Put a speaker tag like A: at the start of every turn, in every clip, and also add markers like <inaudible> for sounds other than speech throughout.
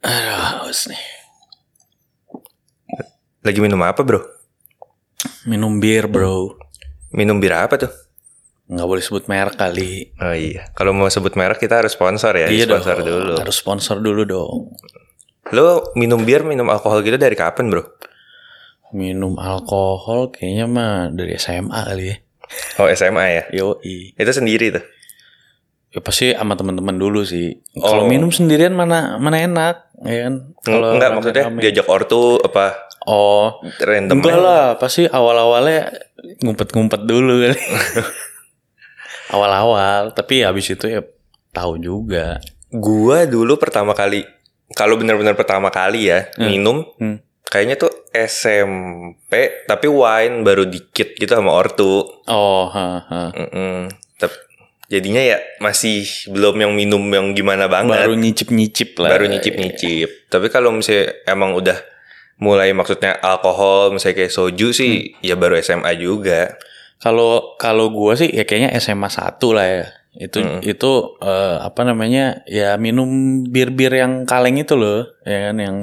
A: Aduh, haus nih.
B: Lagi minum apa bro?
A: Minum bir, bro.
B: Minum bir apa tuh?
A: Nggak boleh sebut merek kali.
B: Oh iya, kalau mau sebut merek kita harus sponsor ya,
A: Iya
B: sponsor
A: dong.
B: dulu.
A: Harus sponsor dulu dong.
B: Lo minum bir, minum alkohol gitu dari kapan bro?
A: Minum alkohol kayaknya mah dari SMA kali ya.
B: Oh SMA ya?
A: Yoi.
B: Itu sendiri tuh?
A: Ya pasti sama teman-teman dulu sih. Kalau
B: Oh.
A: minum sendirian mana mana enak, ya kan? Kalau
B: Enggak maksudnya diajak ortu apa
A: Oh,
B: random
A: enggak lah. Pasti awal-awalnya ngumpet-ngumpet dulu kali. <laughs> Awal-awal, tapi habis itu ya tahu juga.
B: Gua dulu pertama kali, kalau benar-benar pertama kali ya minum,
A: Hmm.
B: kayaknya tuh SMP, tapi wine baru dikit gitu sama ortu.
A: Oh, ha, ha.
B: Mm-mm. Tep- jadinya ya masih belum yang minum yang gimana banget.
A: baru nyicip-nyicip lah.
B: baru nyicip-nyicip. Tapi kalau misalnya emang udah mulai maksudnya alkohol, misalnya kayak soju sih, ya baru SMA juga.
A: Kalau kalau gua sih ya kayaknya SMA 1 lah ya. Itu itu eh, apa namanya? Ya minum bir-bir yang kaleng itu loh, ya kan yang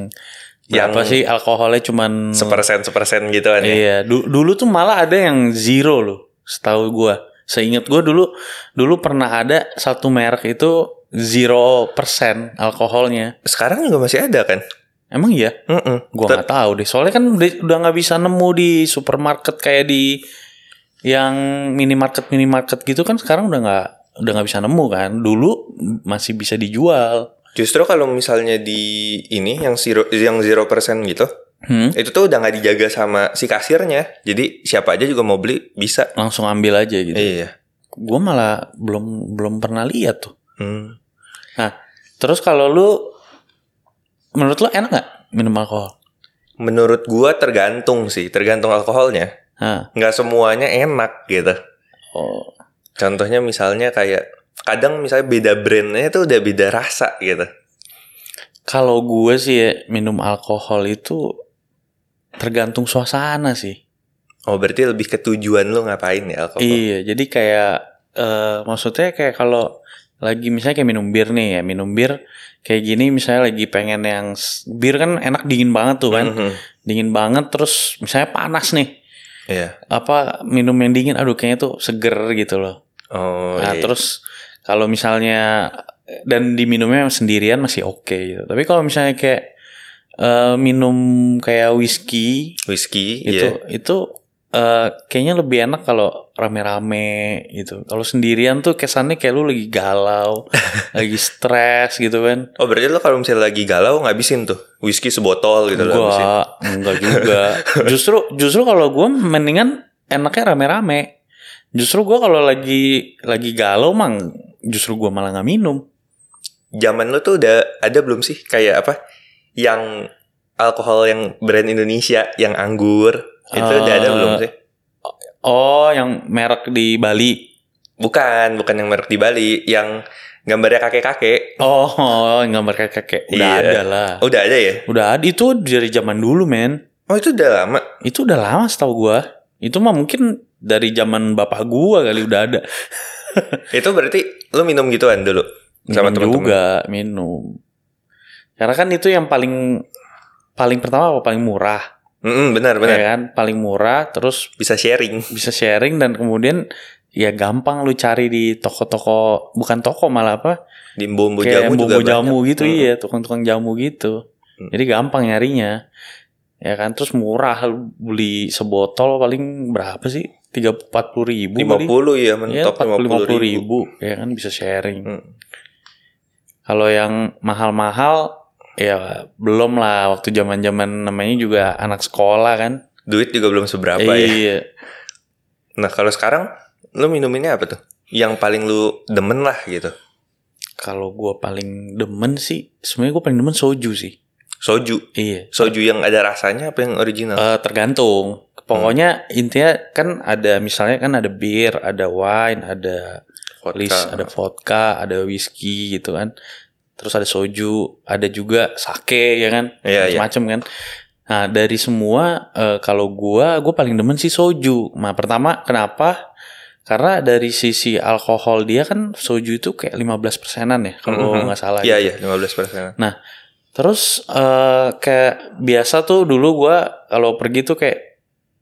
B: Yang-
A: apa sih alkoholnya cuman
B: Sepersen sepersen gitu kan ya.
A: Iya, du- dulu tuh malah ada yang zero loh, setahu gua. Seingat gua dulu dulu pernah ada satu merek itu zero persen alkoholnya.
B: Sekarang juga masih ada kan?
A: Emang iya?
B: Mm-mm.
A: Gua
B: Ter-
A: nggak tahu deh. Soalnya kan udah udah nggak bisa nemu di supermarket kayak di yang minimarket minimarket gitu kan sekarang udah nggak udah nggak bisa nemu kan. Dulu masih bisa dijual.
B: Justru kalau misalnya di ini yang zero yang zero persen gitu,
A: Hmm?
B: itu tuh udah nggak dijaga sama si kasirnya. Jadi siapa aja juga mau beli bisa.
A: Langsung ambil aja gitu.
B: Iya.
A: Gua malah belum belum pernah lihat tuh.
B: Hmm.
A: Nah, terus kalau lu menurut lu enak nggak minum alkohol?
B: Menurut gua tergantung sih, tergantung alkoholnya. Nggak semuanya enak gitu.
A: oh,
B: Contohnya misalnya kayak kadang misalnya beda brandnya tuh udah beda rasa gitu.
A: kalau gue sih ya, minum alkohol itu tergantung suasana sih.
B: Oh berarti lebih ke tujuan lu ngapain ya alkohol?
A: Iya, jadi kayak eh maksudnya kayak kalau lagi misalnya kayak minum bir nih ya, minum bir kayak gini misalnya lagi pengen yang bir kan enak dingin banget tuh kan.
B: Mhm.
A: Dingin banget terus misalnya panas nih.
B: Iya.
A: Apa minum yang dingin aduh kayaknya tuh seger gitu loh.
B: Oh
A: Nah,
B: iya.
A: terus kalau misalnya dan diminumnya sendirian masih oke gitu. Tapi kalau misalnya kayak eh, minum kayak whisky
B: whisky
A: itu
B: iya.
A: itu eh, kayaknya lebih enak kalau rame-rame gitu. Kalau sendirian tuh kesannya kayak lu lagi galau, <laughs> lagi stres gitu kan.
B: Oh berarti lo kalau misalnya lagi galau ngabisin tuh whisky sebotol gitu lo.
A: Enggak, enggak juga. <laughs> Justru justru kalau gue mendingan enaknya rame-rame. Justru gue kalau lagi lagi galau mang justru gue malah nggak minum.
B: Zaman lo tuh udah ada belum sih kayak apa? Yang alkohol yang brand Indonesia yang anggur itu udah ada
A: Eh,
B: belum sih?
A: Oh, yang merek di Bali.
B: Bukan, bukan yang merek di Bali, yang gambarnya kakek-kakek.
A: Oh, yang gambar kayak kakek. Udah
B: Iya.
A: ada lah.
B: Oh, udah ada ya?
A: Udah ada itu dari zaman dulu, men.
B: Oh itu udah lama.
A: Itu udah lama setahu gua. Itu mah mungkin dari zaman bapak gua kali udah ada. <laughs>
B: Itu berarti lo minum gituan dulu sama
A: Minum
B: teman-teman.
A: juga minum. Karena kan itu yang paling paling pertama apa paling murah,
B: Mm-mm, benar benar.
A: ya kan? Paling murah, terus
B: Bisa sharing.
A: bisa sharing dan kemudian ya gampang lu cari di toko-toko, bukan toko malah apa?
B: Di bumbu
A: kayak
B: jamu juga
A: bumbu jamu
B: banyak.
A: gitu
B: Mm.
A: iya, tukang-tukang jamu gitu.
B: Hmm.
A: Jadi gampang nyarinya. Ya kan, terus murah lu beli sebotol paling berapa sih? Tiga empat puluh ribu
B: Lima
A: kali.
B: puluh ya mentok
A: 40
B: lima puluh ribu.
A: ribu. Ya kan bisa sharing.
B: Hmm.
A: Kalau yang mahal-mahal ya belum lah waktu zaman-zaman namanya juga anak sekolah kan.
B: Duit juga belum seberapa ya.
A: iya.
B: Nah kalau sekarang lo minuminnya apa tuh? Yang paling lu demen lah gitu.
A: Kalau gua paling demen sih, sebenarnya gua paling demen soju sih.
B: Soju.
A: Iya.
B: Soju yang ada rasanya apa yang original?
A: Eh, tergantung. Pokoknya intinya kan ada misalnya kan ada bir, ada wine, ada
B: Vodka.
A: lis, ada vodka, ada whisky gitu kan. Terus ada soju, ada juga sake ya kan,
B: Iya, iya.
A: macam kan. Nah dari semua eh, kalau gua, gua paling demen sih soju. Nah pertama kenapa? Karena dari sisi alkohol dia kan soju itu kayak 15 persenan ya kalau
B: Mhm.
A: nggak salah.
B: Iya
A: gitu.
B: iya 15 persen.
A: Nah Terus eh kayak biasa tuh dulu gua kalau pergi tuh kayak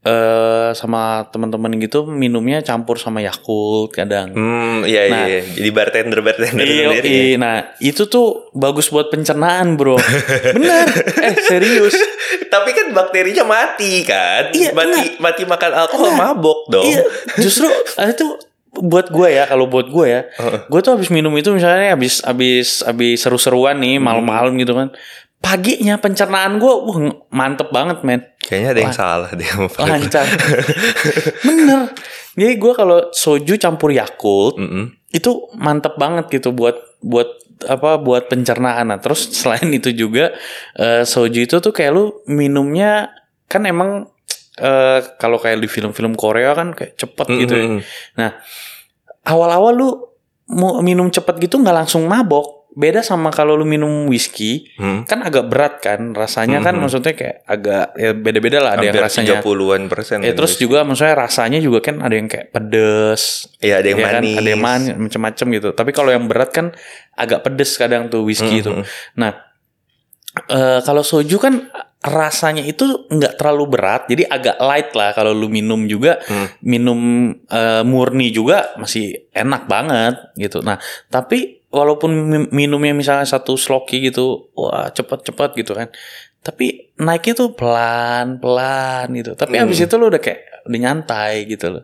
A: eh sama teman-teman gitu minumnya campur sama Yakult kadang.
B: Hmm, iya
A: Nah.
B: iya. Jadi bartender bartender
A: Iya,
B: sendiri.
A: iya. nah itu tuh bagus buat pencernaan bro. <laughs> Bener, eh serius.
B: Tapi kan bakterinya mati kan.
A: Iya,
B: mati mati makan alkohol
A: Enggak.
B: mabok dong.
A: Iya, justru ah, itu buat gue ya kalau buat gue ya, gue tuh habis minum itu misalnya habis habis habis seru-seruan nih malam-malam gitu kan, paginya pencernaan gue wah mantep banget men,
B: Kayaknya ada yang salah deh sama Pak.
A: lancar, <laughs> bener. Jadi gue kalau soju campur Yakult
B: Mm-mm.
A: itu mantep banget gitu buat buat apa buat pencernaan. Nah, terus selain itu juga eh, soju itu tuh kayak lu minumnya kan emang eh, kalau kayak di film-film Korea kan kayak cepet gitu ya.
B: Mm-mm.
A: Nah, awal-awal lu mau minum cepet gitu nggak langsung mabok. Beda sama kalau lu minum whisky,
B: Hmm.
A: kan agak berat kan rasanya kan
B: Mhm.
A: maksudnya kayak agak ya beda-beda lah ada yang
B: Hampir
A: rasanya
B: 30-an persen.
A: Ya
B: kan,
A: terus
B: guys.
A: juga maksudnya rasanya juga kan ada yang kayak pedes,
B: Iya ada yang
A: ya kan?
B: manis.
A: ada yang manis macam-macam gitu. Tapi kalau yang berat kan agak pedes kadang tuh whisky itu.
B: Mhm.
A: Nah, eh, kalau soju kan rasanya itu nggak terlalu berat, jadi agak light lah kalau lu minum juga
B: Hmm.
A: minum eh, murni juga masih enak banget gitu. Nah, tapi walaupun mi- minumnya misalnya satu sloki gitu, wah cepet-cepet gitu kan. Tapi naiknya tuh pelan-pelan gitu. Tapi
B: Hmm.
A: habis itu lu udah kayak udah nyantai gitu loh.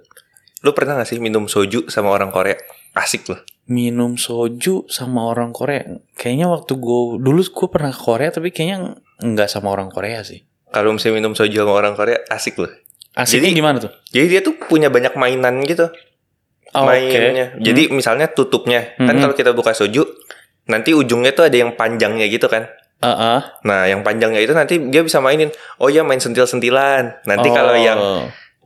B: Lu pernah gak sih minum soju sama orang Korea? Asik loh.
A: minum soju sama orang Korea. Kayaknya waktu gue dulu gue pernah ke Korea tapi kayaknya nggak sama orang Korea sih.
B: Kalau misalnya minum soju sama orang Korea, asik loh.
A: Asiknya
B: Jadi-
A: gimana tuh?
B: Jadi dia tuh punya banyak mainan gitu.
A: Oh,
B: mainnya.
A: oke.
B: Jadi misalnya tutupnya. Kan
A: Mhm.
B: kalau kita buka soju, nanti ujungnya tuh ada yang panjangnya gitu kan.
A: Hmm. Heeh.
B: Nah, yang panjangnya itu nanti dia bisa mainin. Oh ya main sentil-sentilan. Nanti kalau
A: Oh.
B: yang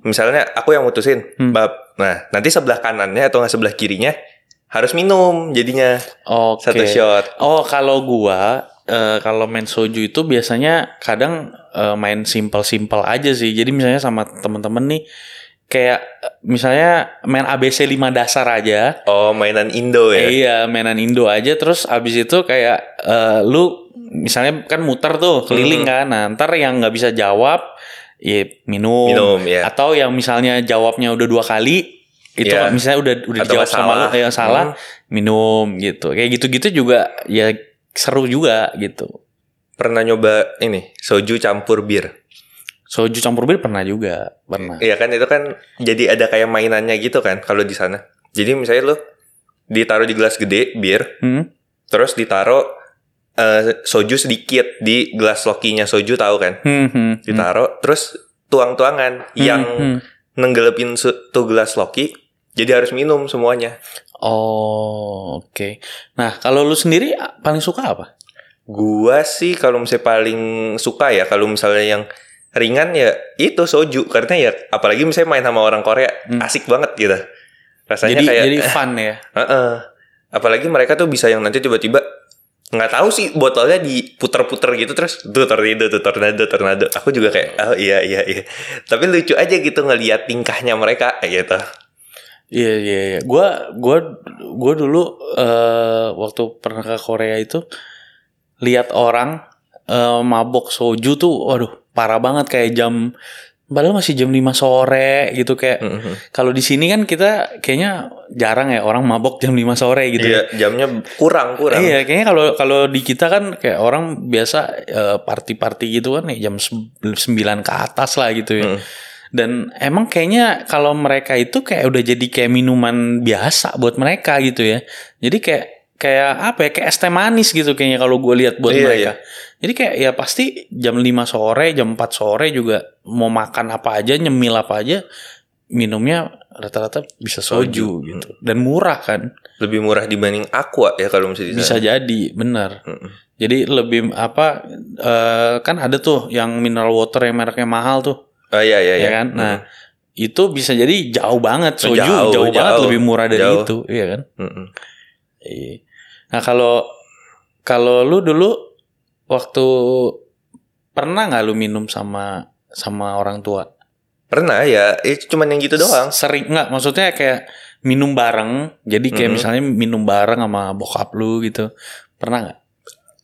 B: misalnya aku yang mutusin,
A: Hmm.
B: bab. Nah, nanti sebelah kanannya atau nggak sebelah kirinya harus minum jadinya
A: Oke.
B: satu shot.
A: Oh, kalau gua eh, kalau main soju itu biasanya kadang eh, main simpel-simpel aja sih. Jadi misalnya sama temen-temen nih kayak misalnya main ABC 5 dasar aja.
B: Oh, mainan Indo ya.
A: Eh, iya, mainan Indo aja terus abis itu kayak eh, lu misalnya kan muter tuh keliling
B: Mhm.
A: kan. Nah, ntar yang nggak bisa jawab ya minum.
B: Minum ya.
A: Atau yang misalnya jawabnya udah dua kali itu
B: Iya.
A: misalnya udah udah
B: Atau
A: dijawab sama lu yang salah
B: Hmm.
A: minum gitu. Kayak gitu-gitu juga ya seru juga gitu.
B: Pernah nyoba ini soju campur bir.
A: Soju campur bir pernah juga, pernah.
B: Iya kan itu kan jadi ada kayak mainannya gitu kan kalau di sana. Jadi misalnya lu ditaruh di gelas gede bir,
A: Hmm?
B: terus ditaruh eh, soju sedikit di gelas lokinya soju tahu kan?
A: Hmm, hmm, hmm.
B: Ditaruh terus tuang-tuangan yang
A: hmm.
B: nenggelepin tuh gelas loki jadi harus minum semuanya.
A: Oh, oke. Nah, kalau lu sendiri paling suka apa?
B: Gua sih kalau misalnya paling suka ya kalau misalnya yang ringan ya itu soju karena ya apalagi misalnya main sama orang Korea
A: Hmm.
B: asik banget gitu. Rasanya
A: Jadi
B: kayak
A: jadi fun ya.
B: Heeh. Apalagi mereka tuh bisa yang nanti tiba-tiba nggak tahu sih botolnya diputer-puter gitu terus tuh tornado tuh tornado tornado aku juga kayak oh iya iya iya tapi lucu aja gitu ngelihat tingkahnya mereka kayak gitu
A: Iya iya iya. Gua gua gua dulu eh waktu pernah ke Korea itu lihat orang eh, mabok soju tuh waduh parah banget kayak jam padahal masih jam 5 sore gitu kayak
B: Mhm.
A: kalau di sini kan kita kayaknya jarang ya orang mabok jam 5 sore gitu ya.
B: iya jamnya kurang kurang
A: Iya, kayaknya kalau kalau di kita kan kayak orang biasa eh, party-party gitu kan ya jam se- 9 ke atas lah gitu ya.
B: Mm.
A: Dan emang kayaknya kalau mereka itu kayak udah jadi kayak minuman biasa buat mereka gitu ya. Jadi kayak kayak apa ya kayak es teh manis gitu kayaknya kalau gue lihat buat
B: Iya,
A: mereka. Jadi kayak ya pasti jam 5 sore, jam 4 sore juga mau makan apa aja, nyemil apa aja, minumnya rata-rata bisa soju,
B: Soju,
A: gitu. Dan murah kan.
B: lebih murah dibanding aqua ya kalau misalnya
A: Bisa jadi, benar.
B: Mm-mm.
A: Jadi lebih apa eh, kan ada tuh yang mineral water yang mereknya mahal tuh,
B: oh iya iya
A: ya
B: iya
A: kan? Nah, itu bisa jadi jauh banget soju,
B: Jauh,
A: jauh, banget
B: jauh.
A: lebih murah dari
B: Jauh.
A: itu, iya kan? Iya. Nah, kalau kalau lu dulu waktu pernah nggak lu minum sama sama orang tua?
B: pernah ya itu cuman yang gitu doang
A: Sering nggak? Maksudnya kayak minum bareng. Jadi kayak
B: Mhm.
A: misalnya minum bareng sama bokap lu gitu. Pernah nggak?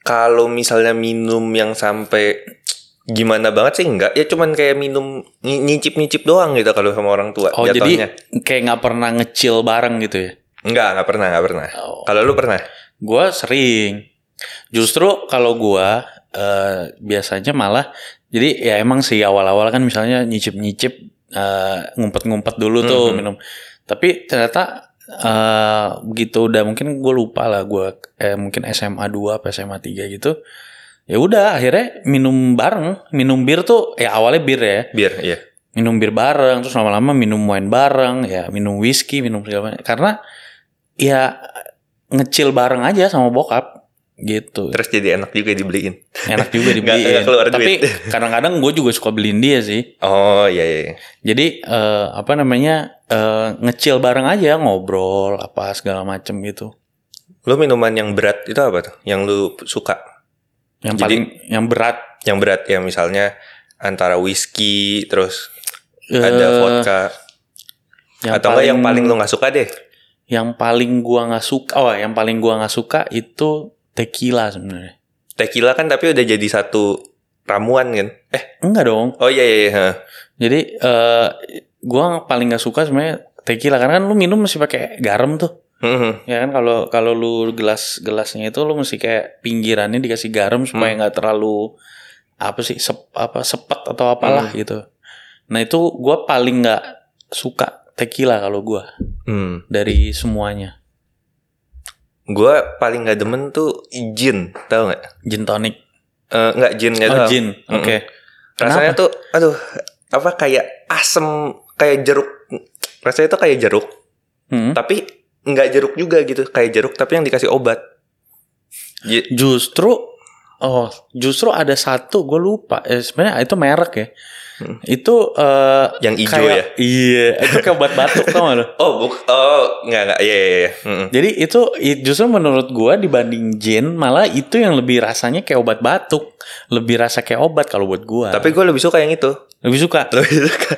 B: kalau misalnya minum yang sampai gimana banget sih enggak ya cuman kayak minum ny- nyicip-nyicip doang gitu kalau sama orang tua
A: Oh
B: jatuhnya.
A: jadi kayak nggak pernah ngecil bareng gitu ya?
B: enggak enggak pernah enggak pernah
A: Oh.
B: kalau lu pernah
A: Gue sering. Justru kalau gue eh, biasanya malah jadi ya emang sih awal-awal kan misalnya nyicip-nyicip eh, ngumpet-ngumpet dulu tuh
B: Mhm.
A: minum. Tapi ternyata eh, begitu udah mungkin gue lupa lah gue eh, mungkin SMA 2 apa SMA 3 gitu. Ya udah akhirnya minum bareng, minum bir tuh ya awalnya bir ya.
B: biar iya
A: minum bir bareng terus lama-lama minum wine bareng ya minum whisky minum segala macam karena ya ngecil bareng aja sama bokap gitu.
B: Terus jadi enak juga dibeliin.
A: Enak juga <laughs> dibeliin.
B: nggak keluar
A: tapi <laughs> kadang-kadang gue juga suka beliin dia sih.
B: Oh iya iya iya.
A: jadi eh, apa namanya eh, ngecil bareng aja ngobrol apa segala macem gitu.
B: Lu minuman yang berat itu apa tuh? Yang lu suka?
A: Yang
B: Jadi-
A: paling yang berat.
B: Yang berat ya misalnya antara whisky terus
A: eh,
B: ada vodka. atau enggak yang paling lu nggak suka deh
A: yang paling gua nggak suka oh yang paling gua nggak suka itu tequila sebenarnya
B: tequila kan tapi udah jadi satu ramuan kan eh
A: enggak dong
B: oh iya iya, iya.
A: Jadi eh gua paling nggak suka sebenarnya tequila karena kan lu minum mesti pakai garam tuh.
B: Mhm.
A: Ya kan kalau kalau lu gelas gelasnya itu lu mesti kayak pinggirannya dikasih garam supaya nggak terlalu apa sih sep, apa sepet atau apalah gitu. Nah itu gua paling nggak suka tequila kalau gua
B: Hmm.
A: dari semuanya.
B: Gua paling nggak demen tuh gin, tau nggak?
A: Gin tonic.
B: Eh, nggak gin nggak
A: Oh gin. Oke.
B: Rasanya tuh, aduh, apa kayak asem, kayak jeruk. Rasanya tuh kayak jeruk,
A: Hmm.
B: tapi nggak jeruk juga gitu, kayak jeruk tapi yang dikasih obat. Ji-
A: Justru oh justru ada satu gue lupa. Eh, sebenarnya itu merek ya.
B: Hmm.
A: Itu eh
B: Yang hijau
A: kayak-
B: ya?
A: Iya, itu kayak obat batuk tau gak lo? <laughs>
B: Oh, buk, oh, nggak nggak, iya iya iya.
A: Jadi itu justru menurut gua dibanding gin malah itu yang lebih rasanya kayak obat batuk, lebih rasa kayak obat kalau buat gua.
B: Tapi gue lebih suka yang itu.
A: lebih suka. <laughs>
B: Lebih suka.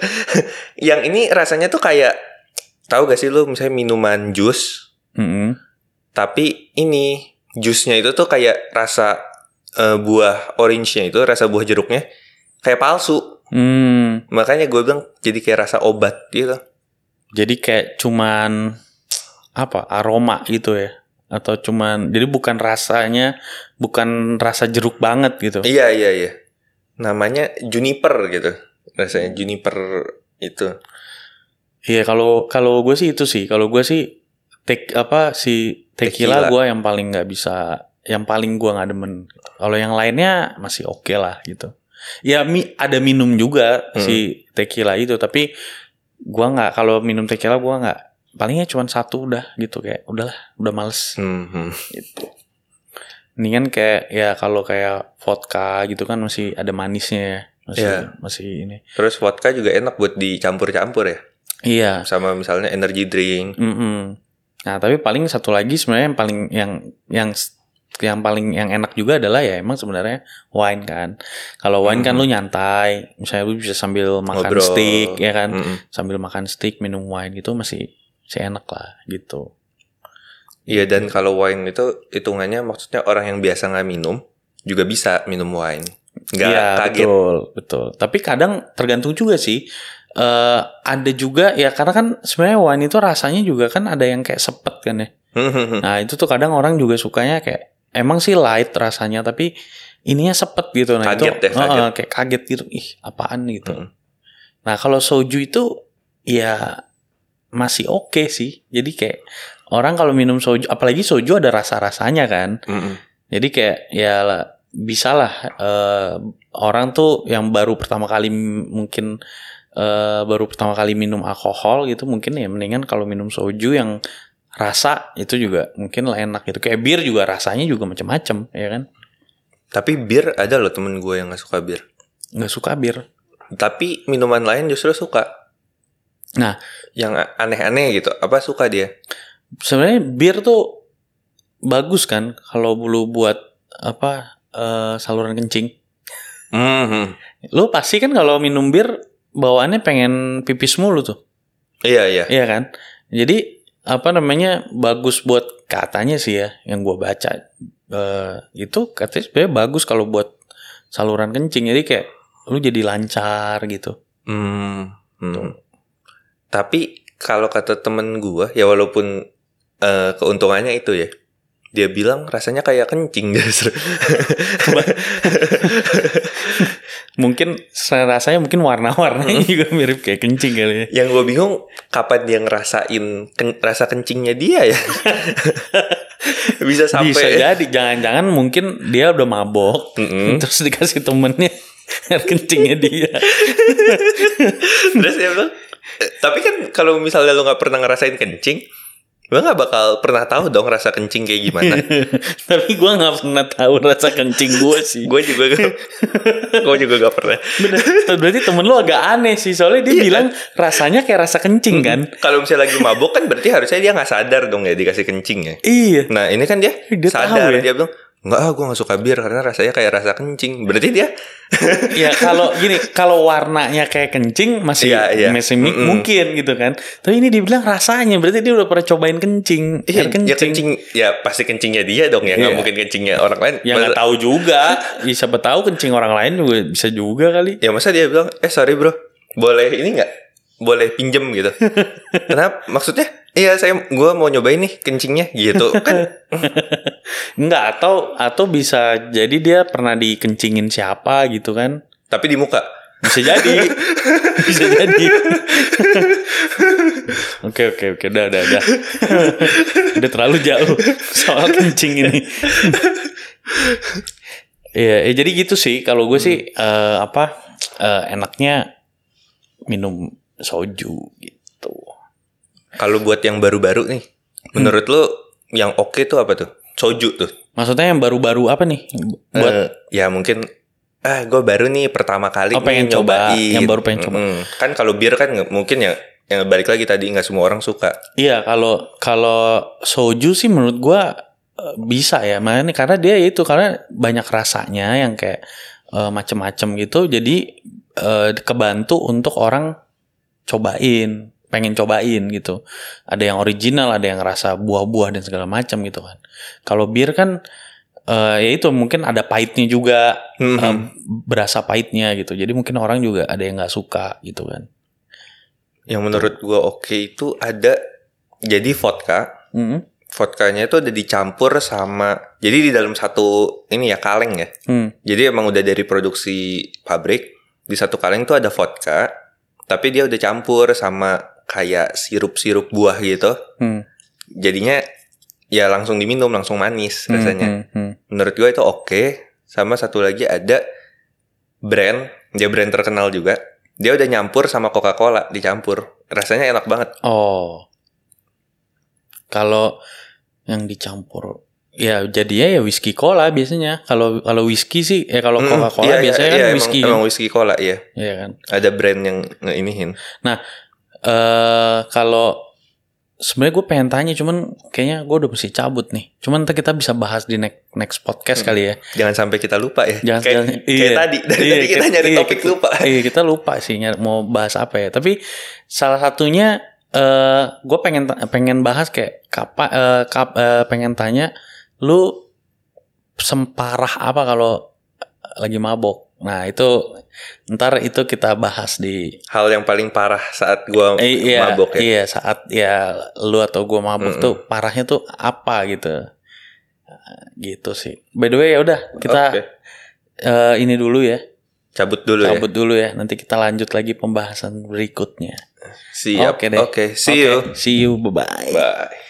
B: yang ini rasanya tuh kayak, tahu gak sih lu misalnya minuman jus,
A: Mm-mm.
B: tapi ini jusnya itu tuh kayak rasa eh, buah orange-nya itu, rasa buah jeruknya kayak palsu.
A: Hmm,
B: Makanya gue bilang jadi kayak rasa obat gitu.
A: jadi kayak cuman apa aroma gitu ya atau cuman jadi bukan rasanya bukan rasa jeruk banget gitu.
B: Iya iya iya. Namanya juniper gitu. Rasanya juniper itu.
A: Iya kalau kalau gue sih itu sih kalau gue sih tek apa si tequila,
B: Tequila.
A: gue yang paling nggak bisa yang paling gue nggak demen. Kalau yang lainnya masih oke lah gitu. Ya mi, ada minum juga
B: Hmm.
A: si tequila itu tapi gue nggak kalau minum tequila gue nggak palingnya cuma satu udah gitu kayak udahlah udah males
B: Hmm, hmm.
A: gitu. Mendingan kayak ya kalau kayak vodka gitu kan masih ada manisnya ya. Masih
B: Iya.
A: masih ini.
B: Terus vodka juga enak buat dicampur-campur ya.
A: Iya.
B: Sama misalnya energy drink.
A: Mm-mm. Nah, tapi paling satu lagi sebenarnya yang paling yang yang yang paling yang enak juga adalah ya emang sebenarnya wine kan. Kalau wine kan lu nyantai, misalnya lu bisa sambil makan
B: Ngobrol.
A: steak ya kan,
B: Mm-mm.
A: sambil makan steak minum wine gitu masih masih enak lah gitu.
B: Iya dan kalau wine itu hitungannya maksudnya orang yang biasa nggak minum juga bisa minum wine. Nggak
A: Iya,
B: kaget.
A: betul, betul. Tapi kadang tergantung juga sih. Eh ada juga ya karena kan sebenarnya wine itu rasanya juga kan ada yang kayak sepet kan ya. Nah itu tuh kadang orang juga sukanya kayak emang sih light rasanya tapi ininya sepet gitu. Nah
B: Kaget
A: itu
B: ya, kaget.
A: eh, kayak kaget gitu. Ih apaan gitu.
B: Mm.
A: Nah kalau soju itu ya masih oke sih. Jadi kayak orang kalau minum soju, apalagi soju ada rasa-rasanya kan.
B: Mm-mm.
A: Jadi kayak ya lah, bisa lah eh, orang tuh yang baru pertama kali mungkin eh, baru pertama kali minum alkohol gitu mungkin ya mendingan kalau minum soju yang rasa itu juga mungkin lah enak gitu. Kayak bir juga rasanya juga macam-macam ya kan.
B: Tapi bir ada loh temen gue yang nggak suka bir.
A: Nggak suka bir.
B: Tapi minuman lain justru suka.
A: Nah.
B: yang aneh-aneh gitu. Apa suka dia?
A: Sebenarnya bir tuh bagus kan kalau lu buat apa eh, saluran kencing.
B: Mhm.
A: Lu pasti kan kalau minum bir bawaannya pengen pipis mulu tuh.
B: Iya iya.
A: Iya kan? Jadi apa namanya bagus buat katanya sih ya yang gua baca eh, itu katanya sebenarnya bagus kalau buat saluran kencing. Jadi kayak lu jadi lancar gitu.
B: Hmm. hmm. Tapi kalau kata temen gua ya walaupun eh, keuntungannya itu ya. Dia bilang rasanya kayak kencing <laughs> justru. <laughs>
A: Mungkin rasanya mungkin warna-warnanya juga mirip kayak kencing kali ya.
B: Yang gue bingung kapan dia ngerasain ken- rasa kencingnya dia ya. <laughs> Bisa sampai
A: Bisa jadi jangan-jangan mungkin dia udah mabok
B: Mm-mm.
A: terus dikasih temennya <laughs> air kencingnya dia. <laughs>
B: Terus dia bilang, "Eh, tapi kan kalau misalnya lo nggak pernah ngerasain kencing, lo nggak bakal pernah tahu dong rasa kencing kayak gimana. <laughs>
A: Tapi gua nggak pernah tahu rasa kencing gue sih.
B: gue juga <laughs> gue juga gak pernah.
A: Bener. Berarti temen lu agak aneh sih Soalnya dia
B: Iya
A: bilang rasanya kayak rasa kencing kan
B: Kalau misalnya lagi mabuk kan berarti harusnya dia nggak sadar dong ya dikasih kencing ya.
A: Iya
B: Nah ini kan dia,
A: Dia
B: sadar
A: tahu ya.
B: dia bilang Enggak, ah, gue gak suka bir karena rasanya kayak rasa kencing. Berarti dia <laughs>
A: Ya kalau gini Kalau warnanya kayak kencing Masih
B: Iya, iya.
A: masih mi-
B: Mm-mm.
A: mungkin gitu kan Tapi ini dibilang rasanya Berarti dia udah pernah cobain kencing
B: Iya,
A: Air
B: ya kencing ya pasti kencingnya dia dong ya, nggak
A: Iya.
B: mungkin kencingnya orang lain.
A: Ya nggak tahu juga <laughs> ya, Siapa tahu kencing orang lain juga Bisa juga kali
B: Ya masa dia bilang, eh sorry bro, boleh ini nggak? Boleh pinjem gitu. <laughs> Kenapa? Maksudnya? Iya saya, gue mau nyobain nih kencingnya gitu. Kan? <laughs>
A: Enggak atau Atau bisa jadi dia pernah dikencingin siapa gitu kan?
B: Tapi di muka.
A: Bisa jadi. <laughs> Bisa jadi. <laughs> Oke oke oke. Udah udah udah. Udah terlalu jauh Soal kencing ini. Iya eh, jadi gitu sih. Kalau gue sih eh, Apa eh, Enaknya Minum soju gitu
B: Kalau buat yang baru-baru nih, menurut lo yang oke tuh apa tuh? Soju tuh.
A: Maksudnya yang baru-baru apa nih Buat
B: Eh, ya mungkin ah gue baru nih pertama kali
A: Oh, pengen coba.
B: nyobain.
A: Yang baru pengen coba.
B: Mm-mm. Kan kalau bir kan mungkin ya yang balik lagi tadi nggak semua orang suka.
A: Iya kalau kalau soju sih menurut gua eh, bisa ya, makanya karena dia itu karena banyak rasanya yang kayak eh, macem-macem gitu, jadi eh, kebantu untuk orang cobain, pengen cobain gitu. Ada yang original, ada yang rasa buah-buah dan segala macam gitu kan. Kalau bir kan eh, ya itu mungkin ada pahitnya juga,
B: Mhm.
A: eh, berasa pahitnya gitu. Jadi mungkin orang juga ada yang nggak suka gitu kan.
B: Yang menurut gue oke itu ada jadi vodka.
A: Mhm.
B: Vodkanya itu udah dicampur sama jadi di dalam satu ini ya kaleng ya.
A: Hmm.
B: Jadi emang udah dari produksi pabrik di satu kaleng tuh ada vodka, tapi dia udah campur sama kayak sirup-sirup buah gitu.
A: Hmm.
B: Jadinya ya langsung diminum langsung manis rasanya.
A: Hmm, hmm, hmm.
B: Menurut gue itu oke. Sama satu lagi ada brand, dia brand terkenal juga. Dia udah nyampur sama Coca-Cola dicampur. Rasanya enak banget.
A: Oh. Kalau yang dicampur ya jadinya ya whisky cola biasanya. Kalau kalau whisky sih ya kalau
B: Mm,
A: Coca-Cola
B: iya, iya,
A: biasanya
B: iya,
A: kan
B: emang,
A: whisky.
B: Emang
A: kan?
B: whisky cola iya.
A: Iya kan.
B: Ada brand yang ngeinihin.
A: Eh kalau sebenarnya gue pengen tanya cuman kayaknya gue udah mesti cabut nih. Cuman kita bisa bahas di next next podcast kali ya.
B: Jangan sampai kita lupa ya.
A: Jangan
B: kayak,
A: jangan-
B: kayak
A: iya.
B: tadi. Dari
A: Iya,
B: tadi kita nyari
A: iya,
B: topik
A: kita-
B: lupa.
A: Iya kita lupa sih nyari- mau bahas apa ya. Tapi salah satunya eh gue pengen pengen bahas kayak kapa eh, kap- eh, pengen tanya lu semparah apa kalau lagi mabok. Nah itu ntar itu kita bahas di
B: Hal yang paling parah saat gua
A: eh, iya,
B: mabok ya.
A: Iya saat ya lu atau gue mabok
B: Mm-mm.
A: tuh parahnya tuh apa gitu. Gitu sih. By the way ya udah kita
B: Oke.
A: eh, ini dulu ya.
B: Cabut dulu ya.
A: cabut dulu ya. Nanti kita lanjut lagi pembahasan berikutnya.
B: Siap.
A: Oke deh.
B: Oke, see you.
A: Oke, See you. Bye bye.
B: Bye.